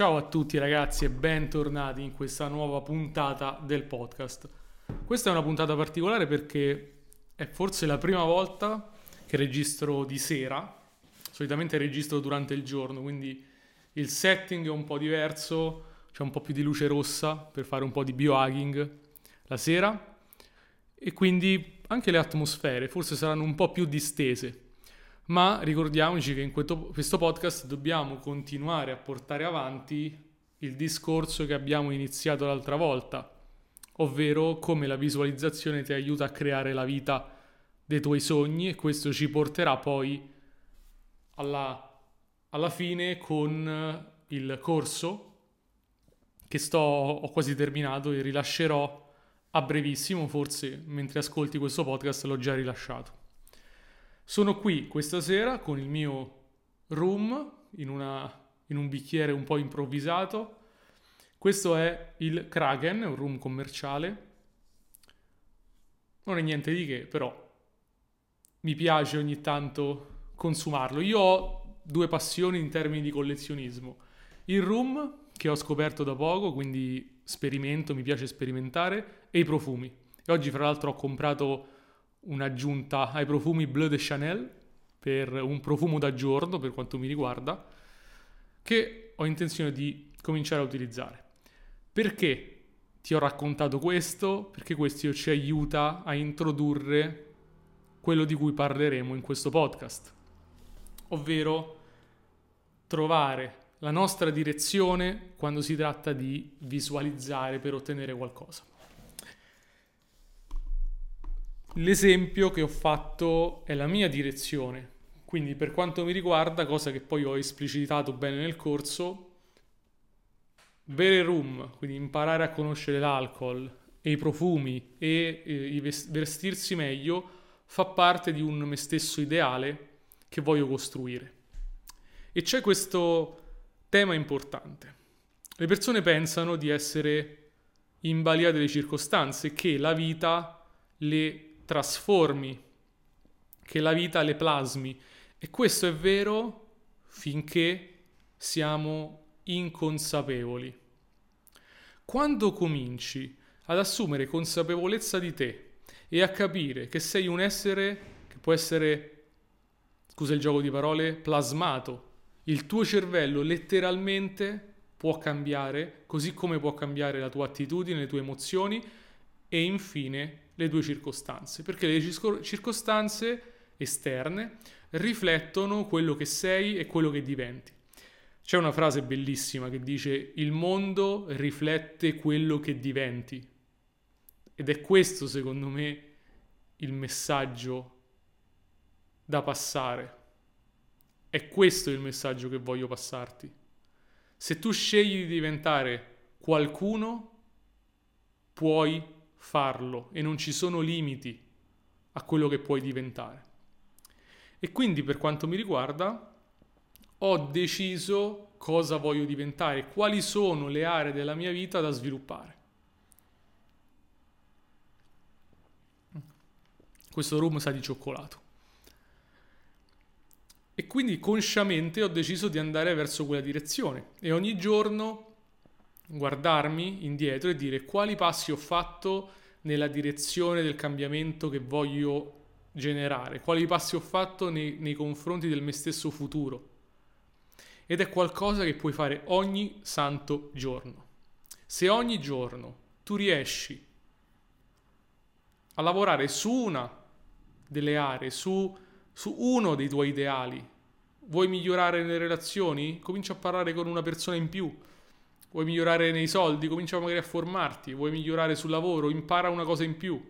Ciao a tutti ragazzi e bentornati in questa nuova puntata del podcast. Questa è una puntata particolare perché è forse la prima volta che registro di sera, solitamente registro durante il giorno, quindi il setting è un po' diverso, c'è un po' più di luce rossa per fare un po' di biohacking la sera e quindi anche le atmosfere forse saranno un po' più distese ma ricordiamoci che in questo podcast dobbiamo continuare a portare avanti il discorso che abbiamo iniziato l'altra volta, ovvero come la visualizzazione ti aiuta a creare la vita dei tuoi sogni e questo ci porterà poi alla, alla fine con il corso che sto, ho quasi terminato e rilascerò a brevissimo, forse mentre ascolti questo podcast l'ho già rilasciato. Sono qui questa sera con il mio room in, una, in un bicchiere un po' improvvisato. Questo è il Kraken, un room commerciale. Non è niente di che, però mi piace ogni tanto consumarlo. Io ho due passioni in termini di collezionismo. Il room, che ho scoperto da poco, quindi sperimento, mi piace sperimentare, e i profumi. E oggi, fra l'altro, ho comprato un'aggiunta ai profumi Bleu de Chanel per un profumo da giorno per quanto mi riguarda che ho intenzione di cominciare a utilizzare. Perché ti ho raccontato questo? Perché questo ci aiuta a introdurre quello di cui parleremo in questo podcast, ovvero trovare la nostra direzione quando si tratta di visualizzare per ottenere qualcosa. L'esempio che ho fatto è la mia direzione, quindi per quanto mi riguarda, cosa che poi ho esplicitato bene nel corso, bere rum, quindi imparare a conoscere l'alcol e i profumi e eh, vestirsi meglio, fa parte di un me stesso ideale che voglio costruire. E c'è questo tema importante. Le persone pensano di essere in balia delle circostanze, che la vita le trasformi, che la vita le plasmi. E questo è vero finché siamo inconsapevoli. Quando cominci ad assumere consapevolezza di te e a capire che sei un essere che può essere, scusa il gioco di parole, plasmato, il tuo cervello letteralmente può cambiare, così come può cambiare la tua attitudine, le tue emozioni e infine le due circostanze, perché le circostanze esterne riflettono quello che sei e quello che diventi. C'è una frase bellissima che dice il mondo riflette quello che diventi ed è questo secondo me il messaggio da passare. È questo il messaggio che voglio passarti. Se tu scegli di diventare qualcuno, puoi farlo e non ci sono limiti a quello che puoi diventare. E quindi per quanto mi riguarda ho deciso cosa voglio diventare, quali sono le aree della mia vita da sviluppare. Questo rum sa di cioccolato. E quindi consciamente ho deciso di andare verso quella direzione e ogni giorno guardarmi indietro e dire quali passi ho fatto nella direzione del cambiamento che voglio generare, quali passi ho fatto nei, nei confronti del me stesso futuro. Ed è qualcosa che puoi fare ogni santo giorno. Se ogni giorno tu riesci a lavorare su una delle aree, su, su uno dei tuoi ideali, vuoi migliorare le relazioni? Comincia a parlare con una persona in più Vuoi migliorare nei soldi? Comincia magari a formarti. Vuoi migliorare sul lavoro? Impara una cosa in più.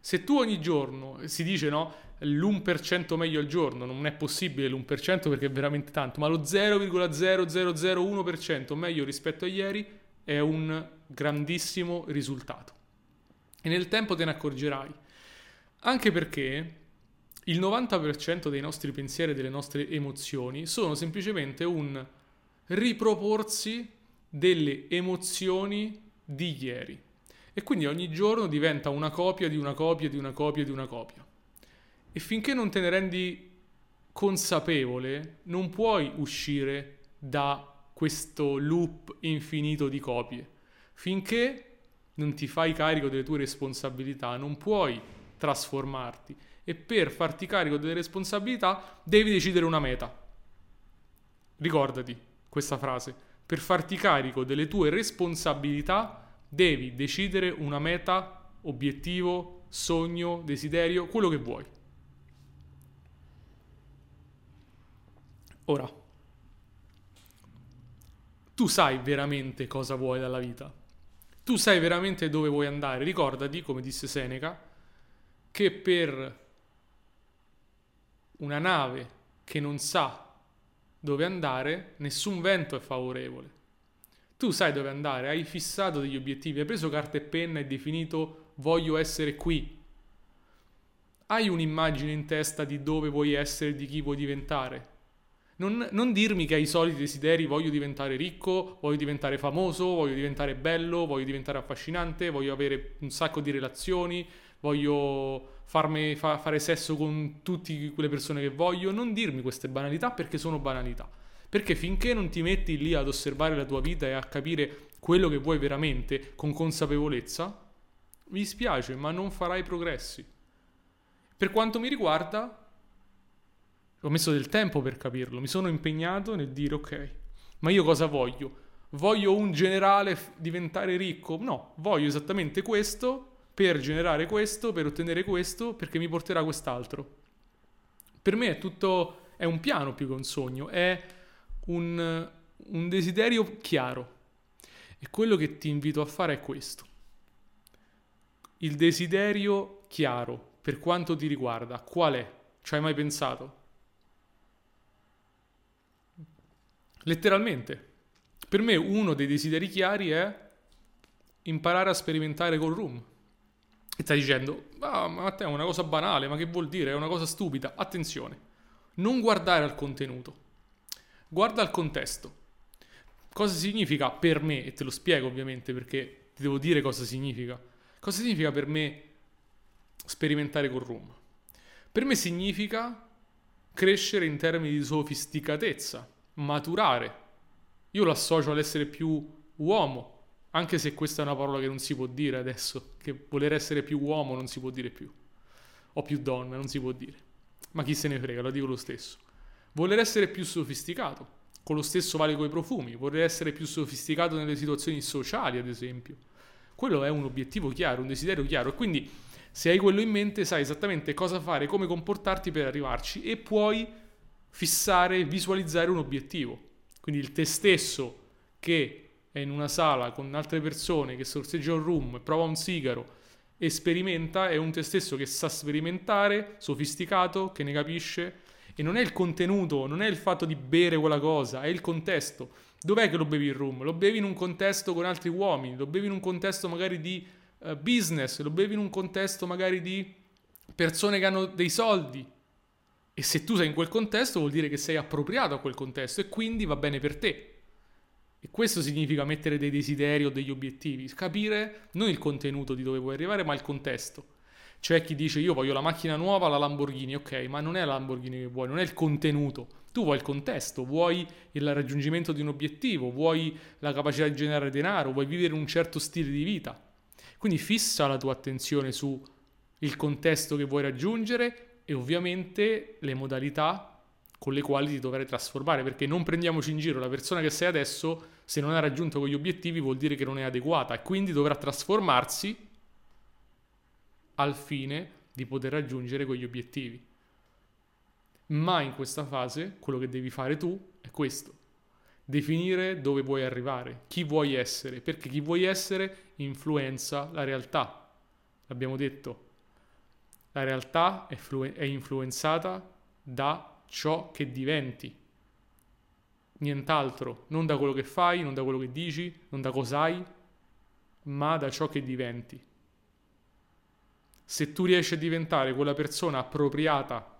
Se tu ogni giorno, si dice no, l'1% meglio al giorno, non è possibile l'1% perché è veramente tanto, ma lo 0,0001% meglio rispetto a ieri è un grandissimo risultato. E nel tempo te ne accorgerai. Anche perché il 90% dei nostri pensieri e delle nostre emozioni sono semplicemente un riproporsi delle emozioni di ieri. E quindi ogni giorno diventa una copia di una copia di una copia di una copia. E finché non te ne rendi consapevole, non puoi uscire da questo loop infinito di copie. Finché non ti fai carico delle tue responsabilità, non puoi trasformarti e per farti carico delle responsabilità devi decidere una meta. Ricordati questa frase. Per farti carico delle tue responsabilità devi decidere una meta, obiettivo, sogno, desiderio, quello che vuoi. Ora, tu sai veramente cosa vuoi dalla vita. Tu sai veramente dove vuoi andare. Ricordati, come disse Seneca, che per una nave che non sa dove andare, nessun vento è favorevole. Tu sai dove andare, hai fissato degli obiettivi, hai preso carta e penna e definito voglio essere qui. Hai un'immagine in testa di dove vuoi essere, di chi vuoi diventare. Non, non, dirmi che hai i soliti desideri, voglio diventare ricco, voglio diventare famoso, voglio diventare bello, voglio diventare affascinante, voglio avere un sacco di relazioni, voglio farmi, fa, fare sesso con tutte quelle persone che voglio. Non dirmi queste banalità perché sono banalità. Perché finché non ti metti lì ad osservare la tua vita e a capire quello che vuoi veramente con consapevolezza, mi spiace, ma non farai progressi. Per quanto mi riguarda, ho messo del tempo per capirlo, mi sono impegnato nel dire ok, ma io cosa voglio? Voglio un generale diventare ricco? No, voglio esattamente questo per generare questo, per ottenere questo, perché mi porterà quest'altro. Per me è tutto, è un piano più che un sogno, è un, un desiderio chiaro. E quello che ti invito a fare è questo. Il desiderio chiaro, per quanto ti riguarda, qual è? Ci hai mai pensato? Letteralmente. Per me uno dei desideri chiari è imparare a sperimentare col room. E stai dicendo, ah, ma te è una cosa banale, ma che vuol dire? È una cosa stupida. Attenzione, non guardare al contenuto, guarda al contesto. Cosa significa per me? E te lo spiego ovviamente perché ti devo dire cosa significa. Cosa significa per me sperimentare con Room? Per me significa crescere in termini di sofisticatezza, maturare. Io lo associo all'essere più uomo, anche se questa è una parola che non si può dire adesso, che voler essere più uomo non si può dire più, o più donna, non si può dire. Ma chi se ne frega, lo dico lo stesso. Voler essere più sofisticato, con lo stesso vale con i profumi, voler essere più sofisticato nelle situazioni sociali, ad esempio. Quello è un obiettivo chiaro, un desiderio chiaro, e quindi se hai quello in mente sai esattamente cosa fare, come comportarti per arrivarci e puoi fissare, visualizzare un obiettivo. Quindi il te stesso che è in una sala con altre persone che sorseggia un room, prova un sigaro e sperimenta, è un te stesso che sa sperimentare, sofisticato, che ne capisce. E non è il contenuto, non è il fatto di bere quella cosa, è il contesto. Dov'è che lo bevi il room? Lo bevi in un contesto con altri uomini, lo bevi in un contesto magari di uh, business, lo bevi in un contesto magari di persone che hanno dei soldi. E se tu sei in quel contesto vuol dire che sei appropriato a quel contesto e quindi va bene per te. E questo significa mettere dei desideri o degli obiettivi, capire non il contenuto di dove vuoi arrivare, ma il contesto. C'è chi dice io voglio la macchina nuova, la Lamborghini, ok, ma non è la Lamborghini che vuoi, non è il contenuto. Tu vuoi il contesto, vuoi il raggiungimento di un obiettivo, vuoi la capacità di generare denaro, vuoi vivere un certo stile di vita. Quindi fissa la tua attenzione su il contesto che vuoi raggiungere e ovviamente le modalità con le quali ti dovrai trasformare, perché non prendiamoci in giro, la persona che sei adesso, se non ha raggiunto quegli obiettivi, vuol dire che non è adeguata e quindi dovrà trasformarsi al fine di poter raggiungere quegli obiettivi. Ma in questa fase quello che devi fare tu è questo. Definire dove vuoi arrivare, chi vuoi essere, perché chi vuoi essere influenza la realtà. L'abbiamo detto, la realtà è, flu- è influenzata da ciò che diventi. Nient'altro, non da quello che fai, non da quello che dici, non da cosa hai, ma da ciò che diventi. Se tu riesci a diventare quella persona appropriata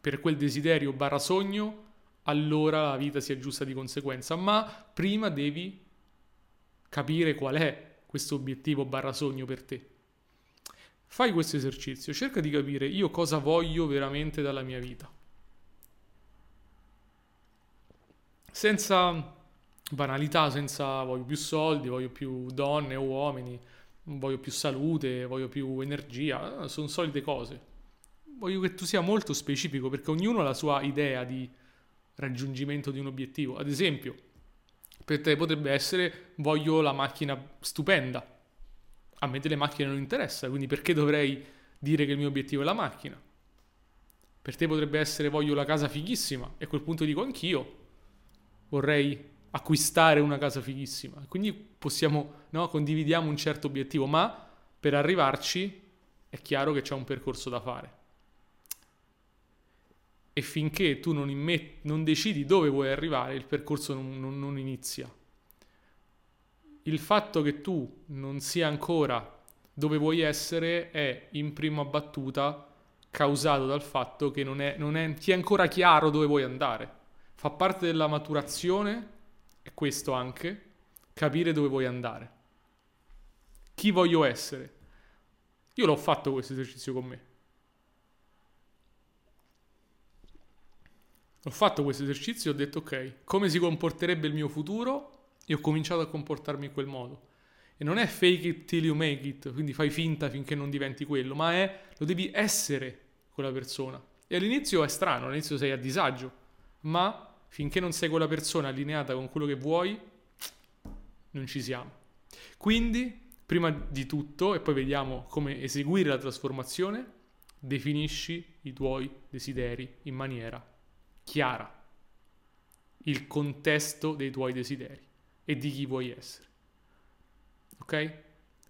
per quel desiderio barra sogno, allora la vita si aggiusta di conseguenza. Ma prima devi capire qual è questo obiettivo barra sogno per te. Fai questo esercizio, cerca di capire io cosa voglio veramente dalla mia vita. Senza banalità senza voglio più soldi, voglio più donne o uomini, voglio più salute, voglio più energia, eh, sono solite cose. Voglio che tu sia molto specifico perché ognuno ha la sua idea di raggiungimento di un obiettivo. Ad esempio, per te potrebbe essere voglio la macchina stupenda. A me delle macchine non interessa, quindi perché dovrei dire che il mio obiettivo è la macchina? Per te potrebbe essere voglio la casa fighissima e a quel punto dico anch'io vorrei acquistare una casa fighissima. Quindi possiamo, no, condividiamo un certo obiettivo, ma per arrivarci è chiaro che c'è un percorso da fare. E finché tu non, immet- non decidi dove vuoi arrivare, il percorso non, non, non inizia. Il fatto che tu non sia ancora dove vuoi essere è in prima battuta causato dal fatto che non è, non è, ti è ancora chiaro dove vuoi andare. Fa parte della maturazione è questo anche, capire dove vuoi andare. Chi voglio essere? Io l'ho fatto questo esercizio con me. Ho fatto questo esercizio e ho detto ok, come si comporterebbe il mio futuro? E ho cominciato a comportarmi in quel modo. E non è fake it till you make it, quindi fai finta finché non diventi quello, ma è lo devi essere quella persona. E all'inizio è strano, all'inizio sei a disagio, ma finché non sei quella persona allineata con quello che vuoi, non ci siamo. Quindi, prima di tutto, e poi vediamo come eseguire la trasformazione, definisci i tuoi desideri in maniera chiara, il contesto dei tuoi desideri e di chi vuoi essere. Ok?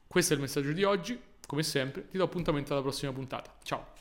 Questo è il messaggio di oggi. Come sempre, ti do appuntamento alla prossima puntata. Ciao!